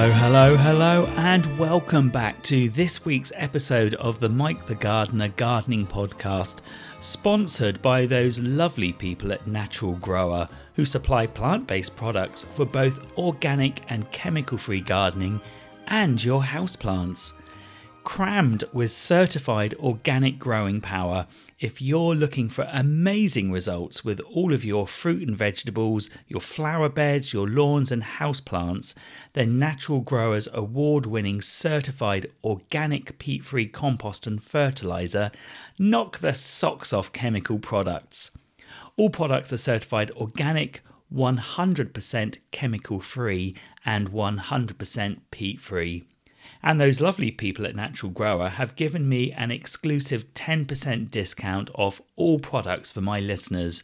Hello, hello, hello, and welcome back to this week's episode of the Mike the Gardener Gardening Podcast, sponsored by those lovely people at Natural Grower who supply plant based products for both organic and chemical free gardening and your houseplants. Crammed with certified organic growing power if you're looking for amazing results with all of your fruit and vegetables, your flower beds, your lawns, and houseplants, then Natural Growers award winning certified organic peat free compost and fertilizer knock the socks off chemical products. All products are certified organic, 100% chemical free, and 100% peat free. And those lovely people at Natural Grower have given me an exclusive 10% discount off all products for my listeners.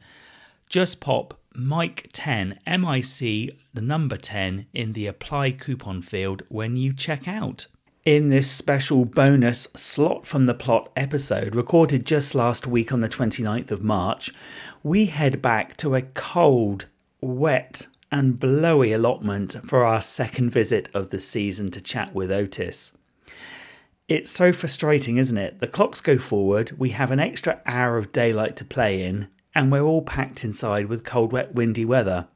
Just pop Mike 10, M I C, the number 10, in the apply coupon field when you check out. In this special bonus slot from the plot episode, recorded just last week on the 29th of March, we head back to a cold, wet, and blowy allotment for our second visit of the season to chat with Otis. It's so frustrating, isn't it? The clocks go forward, we have an extra hour of daylight to play in, and we're all packed inside with cold, wet, windy weather.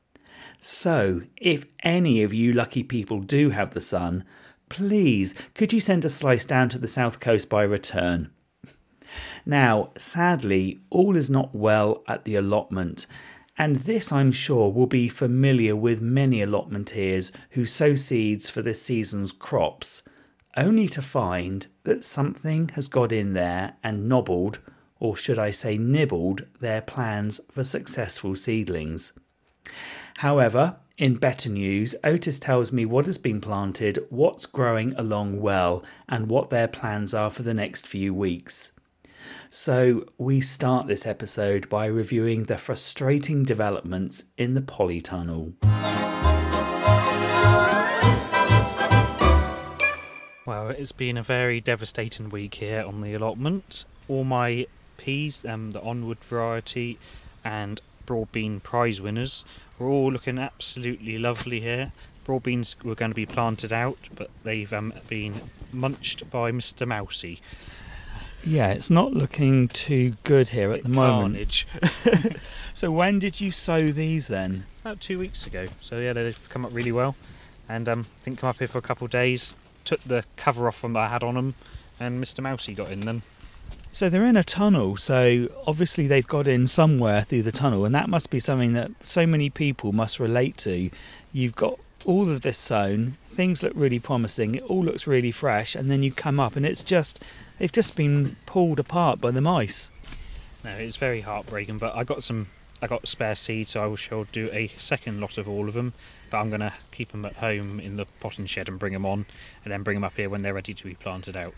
So, if any of you lucky people do have the sun, please could you send a slice down to the south coast by return? Now, sadly, all is not well at the allotment, and this I'm sure will be familiar with many allotmenteers who sow seeds for this season's crops, only to find that something has got in there and nobbled, or should I say nibbled, their plans for successful seedlings. However, in better news, Otis tells me what has been planted, what's growing along well, and what their plans are for the next few weeks. So, we start this episode by reviewing the frustrating developments in the polytunnel. Well, it's been a very devastating week here on the allotment. All my peas, um, the Onward variety, and broad bean prize winners were all looking absolutely lovely here. Broad beans were going to be planted out, but they've um, been munched by Mr. Mousy. Yeah, it's not looking too good here at the moment. So, when did you sow these then? About two weeks ago. So yeah, they've come up really well, and um, didn't come up here for a couple of days. Took the cover off them that I had on them, and Mr. Mousy got in them. So, they're in a tunnel, so obviously they've got in somewhere through the tunnel, and that must be something that so many people must relate to. You've got all of this sown, things look really promising, it all looks really fresh, and then you come up and it's just, they've just been pulled apart by the mice. No, it's very heartbreaking, but I got some. I got spare seed, so I will shall do a second lot of all of them. But I'm going to keep them at home in the potting shed and bring them on, and then bring them up here when they're ready to be planted out.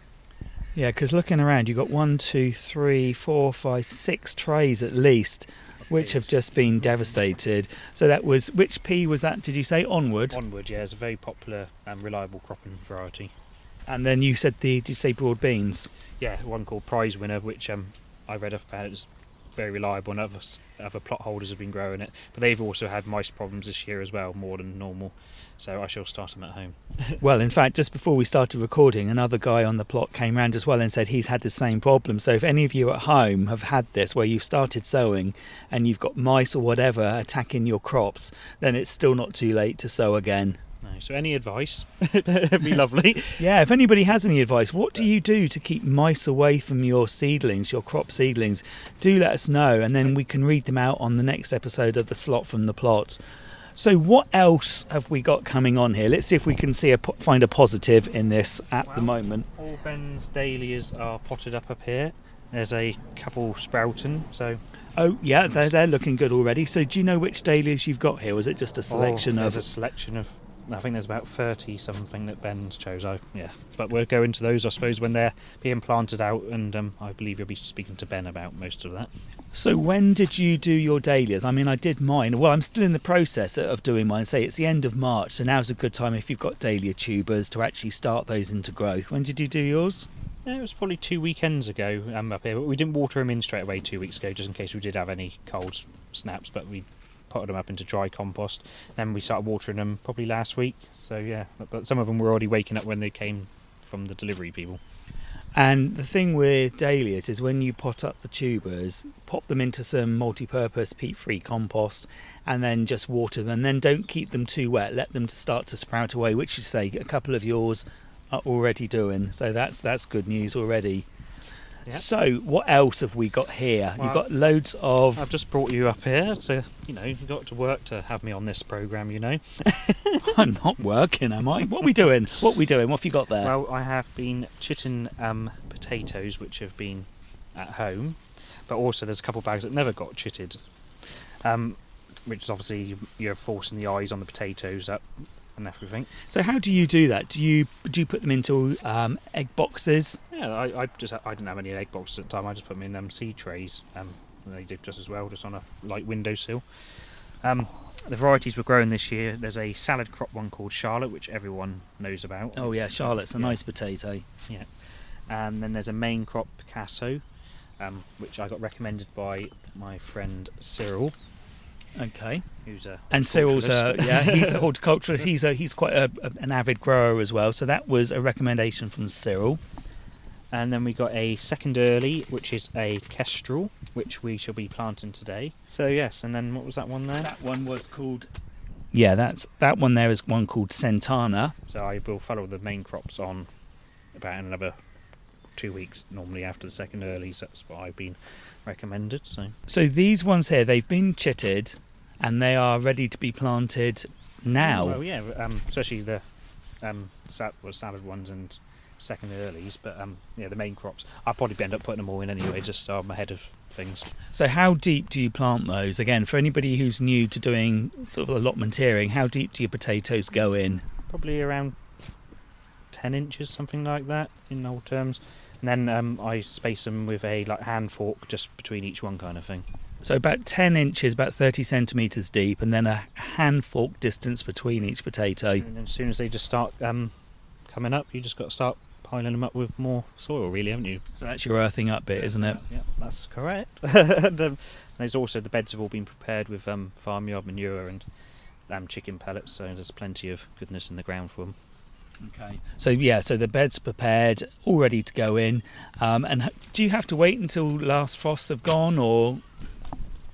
Yeah, because looking around, you've got one, two, three, four, five, six trays at least, which have just been devastated. So that was which pea was that? Did you say onward? Onward, yeah, it's a very popular and reliable cropping variety. And then you said the did you say broad beans? Yeah, one called Prize Winner, which um, I read up about. It's very reliable, and other other plot holders have been growing it. But they've also had mice problems this year as well, more than normal. So I shall start them at home. Well, in fact, just before we started recording, another guy on the plot came round as well and said he's had the same problem. So if any of you at home have had this, where you've started sowing and you've got mice or whatever attacking your crops, then it's still not too late to sow again. No, so any advice? It'd be lovely. Yeah, if anybody has any advice, what do you do to keep mice away from your seedlings, your crop seedlings? Do let us know, and then we can read them out on the next episode of the slot from the plot. So, what else have we got coming on here? Let's see if we can see a find a positive in this at the moment. All Ben's dahlias are potted up up here. There's a couple sprouting, so Oh, yeah, they're, they're looking good already. So, do you know which dahlias you've got here? Was it just a oh, selection oh, of? there's a selection of. I think there's about thirty something that Ben's chose. I yeah, but we'll go into those, I suppose, when they're being planted out, and um, I believe you'll be speaking to Ben about most of that. So, when did you do your dahlias? I mean, I did mine. Well, I'm still in the process of doing mine. Say it's the end of March, so now's a good time if you've got dahlia tubers to actually start those into growth. When did you do yours? Yeah, it was probably two weekends ago um, up here, but we didn't water them in straight away two weeks ago, just in case we did have any cold snaps. But we potted them up into dry compost. Then we started watering them probably last week. So yeah, but- some of them were already waking up when they came from the delivery people. And the thing with dahlias is when you pot up the tubers, pop them into some multi-purpose peat-free compost, and then just water them. And then don't keep them too wet. Let them to start to sprout away, which you say a couple of yours are already doing. So that's that's good news already. So what else have we got here? Well, You've got loads of. I've just brought you up here, so you know you've got to work to have me on this program. You know. I'm not working, am I? What are we doing? What are we doing? What have you got there? Well, I have been chitting um, potatoes, which have been at home, but also there's a couple of bags that never got chitted, um, which is obviously you're forcing the eyes on the potatoes up and everything. so how do you do that? Do you do you put them into um, egg boxes? Yeah, I, I just I didn't have any egg boxes at the time. I just put them in um, seed trays. Um, and they did just as well, just on a light windowsill. Um, the varieties we're growing this year. There's a salad crop one called Charlotte, which everyone knows about. Oh yeah, Charlotte's a yeah. nice potato. Yeah, and then there's a main crop Picasso, um, which I got recommended by my friend Cyril, Okay. who's a And Cyril's a yeah, he's a horticulturalist. He's a he's quite a, a- an avid grower as well. So that was a recommendation from Cyril. And then we got a second early, which is a kestrel, which we shall be planting today. So yes, and then what was that one there? That one was called. Yeah, that's that one. There is one called Santana. So I will follow the main crops on about another two weeks, normally after the second earlies. That's what I've been recommended. So So these ones here, they've been chitted, and they are ready to be planted now. Well, yeah, um, especially the um, sal- well, salad ones and second earlies. But um, yeah, the main crops. I'll probably end up putting them all in anyway, just so I'm ahead of things. So how deep do you plant those? Again, for anybody who's new to doing sort of allotmenteering, how deep do your potatoes go in? Probably around ten inches, something like that, in old terms. And then um, I space them with a like hand fork just between each one, kind of thing. So about 10 inches, about 30 centimetres deep, and then a hand fork distance between each potato. And then as soon as they just start um, coming up, you just got to start piling them up with more soil, really, haven't you? So that's your earthing up bit, isn't it? Yeah, that's correct. and, um, there's also the beds have all been prepared with um, farmyard manure and chicken pellets, so there's plenty of goodness in the ground for them. Okay. So yeah, so the bed's prepared, all ready to go in. Um, and do you have to wait until last frosts have gone, or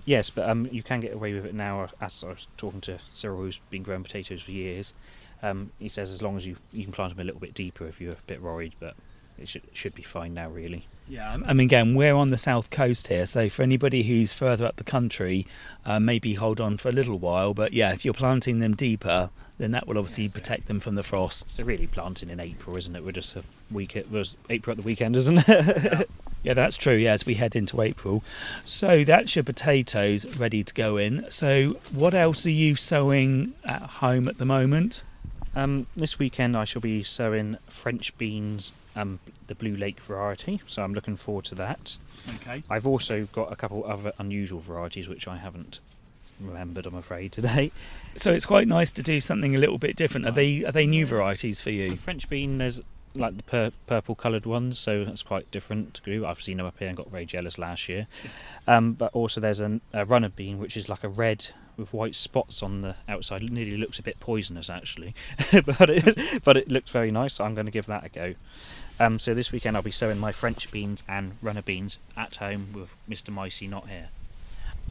Yes, but um, you can get away with it now. As I was talking to Cyril, who's been growing potatoes for years, um, he says as long as you you can plant them a little bit deeper if you're a bit worried, but it should should be fine now, really. Yeah, I mean, again, we're on the south coast here, so for anybody who's further up the country, uh, maybe hold on for a little while. But yeah, if you're planting them deeper, then that will obviously protect them from the frosts. They're really planting in April, isn't it? We're just a week. It was April at the weekend, isn't it? Yeah, that's true. Yeah, as we head into April. So that's your potatoes ready to go in. So what else are you sowing at home at the moment? Um, this weekend I shall be sowing French beans, um, the Blue Lake variety, so I'm looking forward to that. Okay. I've also got a couple other unusual varieties which I haven't remembered, I'm afraid, today. So it's quite nice to do something a little bit different. Are they are they new varieties for The you? French bean, there's like the pur- purple coloured ones, so that's quite different to glue. I've seen them up here and got very jealous last year. Um, but also there's an, a runner bean, which is like a red with white spots on the outside. It nearly looks a bit poisonous actually, but it but it looks very nice. So I'm going to give that a go. Um, so this weekend I'll be sowing my French beans and runner beans at home with Mr. Micey not here.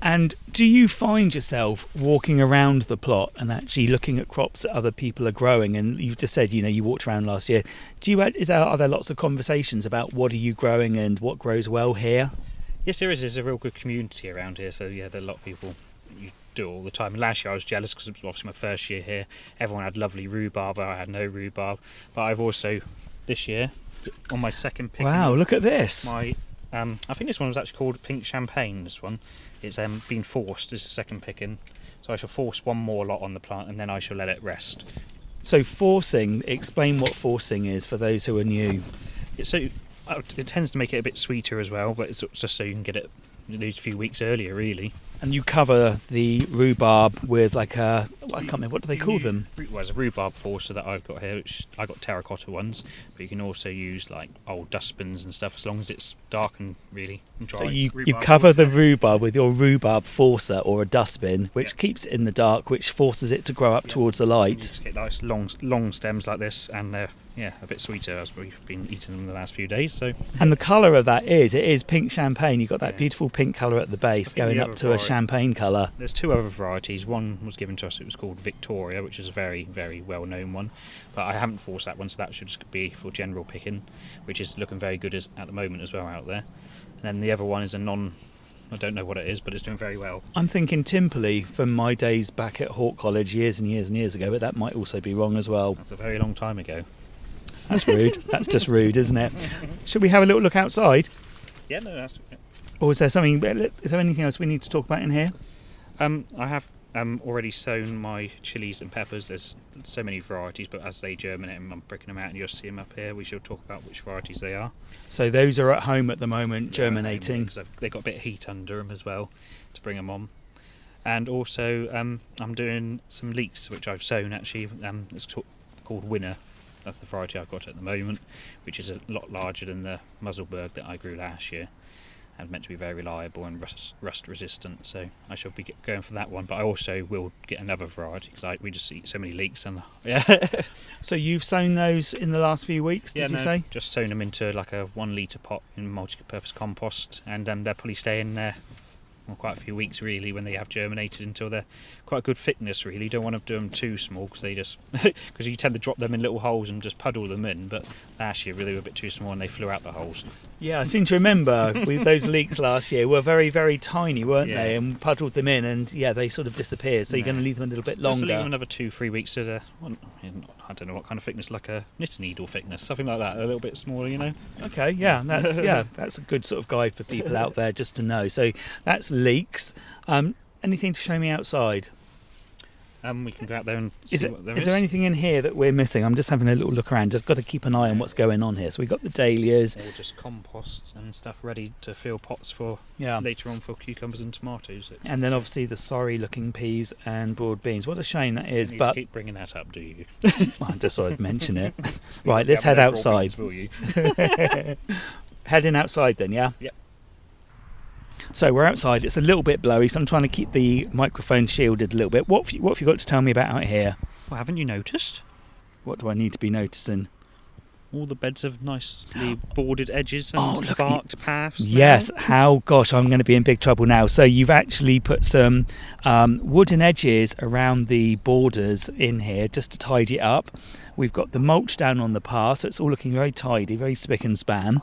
And do you find yourself walking around the plot and actually looking at crops that other people are growing? And you've just said, you know, you walked around last year. Do you is there are there lots of conversations about what are you growing and what grows well here? Yes, there is. There's a real good community around here. So yeah, there are a lot of people. You do all the time. Last year I was jealous because it was obviously my first year here. Everyone had lovely rhubarb. I had no rhubarb. But I've also this year on my second pick. Wow, look at this. my. Um, I think this one was actually called Pink Champagne. This one, it's um, been forced. This is the second picking, so I shall force one more lot on the plant, and then I shall let it rest. So forcing, explain what forcing is for those who are new. So uh, it tends to make it a bit sweeter as well, but it's just so you can get it these few weeks earlier, really. And you cover the rhubarb with like a I can't remember what do they call them. Well, there's a rhubarb forcer that I've got here. Which I got terracotta ones, but you can also use like old dustbins and stuff as long as it's dark and really dry. So you, you Rhubarb cover the rhubarb with your rhubarb forcer or a dustbin, which Yeah. keeps it in the dark, which forces it to grow up Yeah. towards the You light. just get nice long long stems like this, and they're yeah a bit sweeter as we've been eating them the last few days. So And the colour of that is it is pink champagne. You've got that Yeah. beautiful pink colour at the base going the up other to a champagne colour. There's two other varieties. One was given to us. It was called Victoria, which is a very, very well-known one. But I haven't forced that one, so that should just be for general picking, which is looking very good as, at the moment as well out there. And then the other one is a non. I don't know what it is, but it's doing very well. I'm thinking Timperley from my days back at Hawke College years and years and years ago, but that might also be wrong as well. That's a very long time ago. That's rude. That's just rude, isn't it? Should we have a little look outside? Yeah, no, that's. Or is there something? Is there anything else we need to talk about in here? Um, I have um already sown my chilies and peppers. There's so many varieties, but as they germinate, I'm breaking them out, and you'll see them up here. We shall talk about which varieties they are. So those are at home at the moment, germinating. because they've got a bit of heat under them as well to bring them on. And also, um, I'm doing some leeks, which I've sown actually. Um, it's ca- called Winner. That's the variety I've got at the moment, which is a lot larger than the Musselburgh that I grew last year, and meant to be very reliable and rust, rust resistant. So I shall be going for that one. But I also will get another variety because we just eat so many leeks and yeah. So you've sown those in the last few weeks, did yeah, you no, say? Just sown them into like a one litre pot in multi-purpose compost, and um, they're probably staying there for quite a few weeks really when they have germinated until they're quite a good thickness. Really, you don't want to do them too small because they just because you tend to drop them in little holes and just puddle them in. But last year really were a bit too small and they flew out the holes. Yeah, I seem to remember with those leeks last year were very, very tiny, weren't Yeah. they? And puddled them in, and yeah, they sort of disappeared. So you're going to leave them a little bit Just leave them longer. another two, three weeks to the well, I don't know what kind of thickness, like a knitting needle thickness, something like that, a little bit smaller, you know. Okay, yeah, that's yeah, that's a good sort of guide for people out there just to know. So that's leeks. Um, anything to show me outside? Um, we can go out there and see Is, it, what there is there anything in here that we're missing? I'm just having a little look around. Just got to keep an eye on what's going on here. So we've got the dahlias. Or just compost and stuff ready to fill pots for Yeah. later on for cucumbers and tomatoes. And then obviously the sorry looking peas and broad beans. What a shame that is, but keep bringing that up, do you? I just thought I'd mention it. Right, let's head outside. beans, will you? Heading outside then, yeah? Yep. So we're outside. It's a little bit blowy, so I'm trying to keep the microphone shielded a little bit. What have you, what have you got to tell me about out here? Well, haven't you noticed? What do I need to be noticing? All the beds have nicely bordered edges and Oh, look barked paths. now. Yes, how gosh, I'm going to be in big trouble now. So you've actually put some um, wooden edges around the borders in here just to tidy it up. We've got the mulch down on the path, so it's all looking very tidy, very spick and span.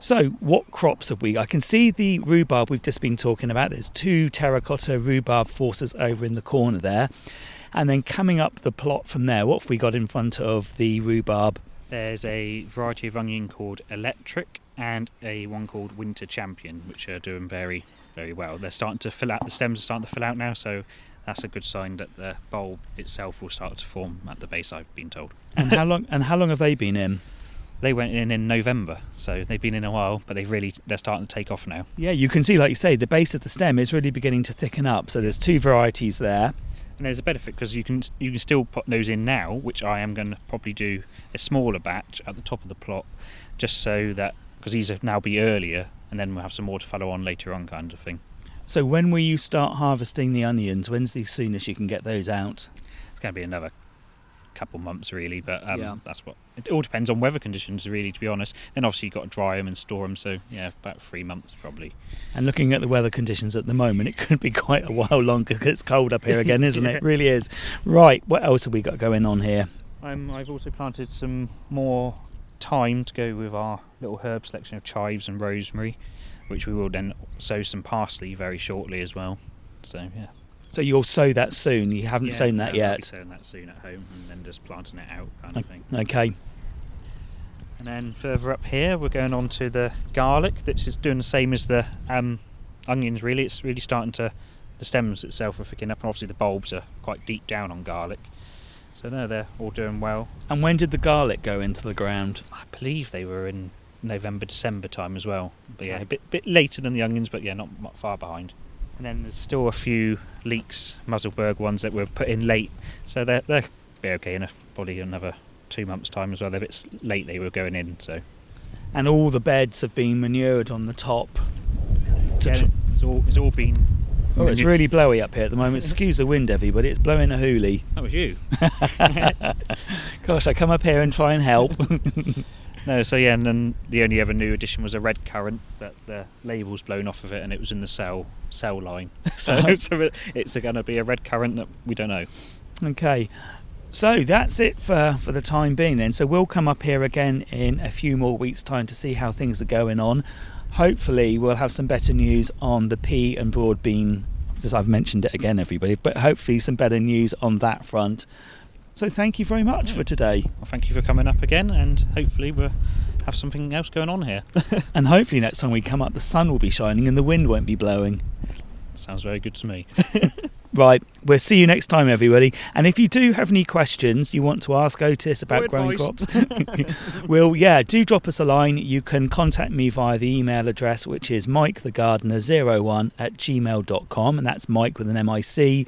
So, what crops have we? I can see the rhubarb we've just been talking about. There's two terracotta rhubarb forces over in the corner there. And then coming up the plot from there, what have we got in front of the rhubarb? There's a variety of onion called Electric and a one called Winter Champion, which are doing very, very well. They're starting to fill out. The stems are starting to fill out now, so that's a good sign that the bulb itself will start to form at the base. I've been told. And how long? And how long have they been in? They went in in November, so they've been in a while, but they've really they're starting to take off now. Yeah, you can see, like you say, the base of the stem is really beginning to thicken up. So there's two varieties there. And there's a benefit because you can you can still put those in now, which I am going to probably do a smaller batch at the top of the plot, just so that because these will now be earlier, and then we'll have some more to follow on later on, kind of thing. So when will you start harvesting the onions? When's the soonest you can get those out? It's going to be another couple months really, but um, Yeah. that's what it all depends on weather conditions, really. To be honest, then obviously you've got to dry them and store them, so yeah, about three months probably. And looking at the weather conditions at the moment, it could be quite a while longer because it's cold up here again, isn't it? Yeah. It really is. Right, what else have we got going on here? Um, I've also planted some more thyme to go with our little herb selection of chives and rosemary, which we will then sow some parsley very shortly as well. So yeah, So you'll sow that soon. You haven't Yeah, sown that yeah, yet. sowing that soon at home, and then just planting it out, kind of thing. Okay. And then further up here, we're going on to the garlic. This is doing the same as the um, onions. Really, it's really starting to. The stems itself are thickening up, and obviously the bulbs are quite deep down on garlic. So no, they're all doing well. And when did the garlic go into the ground? I believe they were in November, December time as well. But yeah, a bit bit later than the onions, but yeah, not far behind. And then there's still a few leeks, Musselburgh ones that were put in late, so they're they're be okay in a, probably another two months' time as well. They're a bit late they were going in, so and all the beds have been manured on the top. yeah, tr- it's all it's all been. Oh, it's really blowy up here at the moment. Excuse the wind, everybody. It's blowing a hoolie. That was you. Gosh, I come up here and try and help. no, so yeah, and then the only other new addition was a red currant, but the label's blown off of it, and it was in the cell cell line. so, uh-huh. so it's going to be a red currant that we don't know. Okay. So that's it for, for the time being then. So we'll come up here again in a few more weeks' time to see how things are going on. Hopefully we'll have some better news on the pea and broad bean, as I've mentioned it again, everybody, but hopefully some better news on that front. So thank you very much yeah. for today. Well, thank you for coming up again, and hopefully we'll have something else going on here. and hopefully next time we come up, the sun will be shining and the wind won't be blowing. Sounds very good to me. Right, we'll see you next time, everybody. And if you do have any questions you want to ask Otis about no growing crops, well, yeah, do drop us a line. You can contact me via the email address, which is mikethegardener01 at gmail.com, and that's Mike with an M-I-C.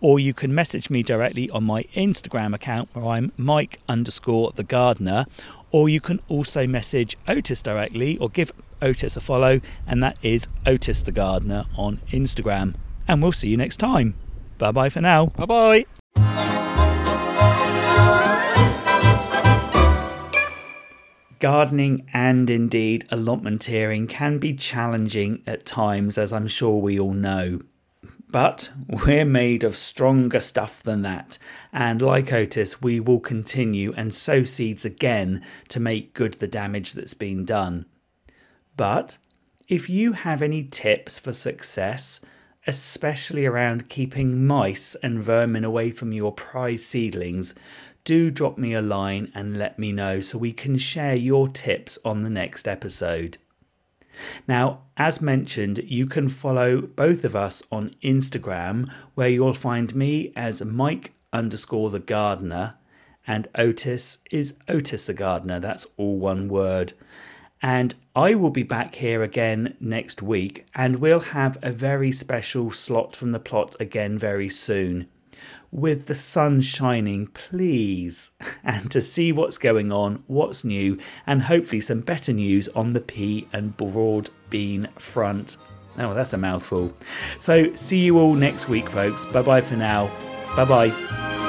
Or you can message me directly on my Instagram account where I'm Mike underscore the gardener. Or you can also message Otis directly or give Otis a follow, and that is Otis the Gardener on Instagram and we'll see you next time. Bye bye for now. Bye bye. Gardening and indeed allotmenteering can be challenging at times, as I'm sure we all know. But we're made of stronger stuff than that, and like Otis, we will continue and sow seeds again to make good the damage that's been done. But if you have any tips for success, especially around keeping mice and vermin away from your prize seedlings, do drop me a line and let me know so we can share your tips on the next episode. Now, as mentioned, you can follow both of us on Instagram, where you'll find me as Mike underscore the gardener, and Otis is Otis the gardener. That's all one word. And I will be back here again next week, and we'll have a very special slot from the plot again very soon. With the sun shining, please, and to see what's going on, what's new, and hopefully some better news on the pea and broad bean front. Oh, that's a mouthful. So, see you all next week, folks. Bye bye for now. Bye bye.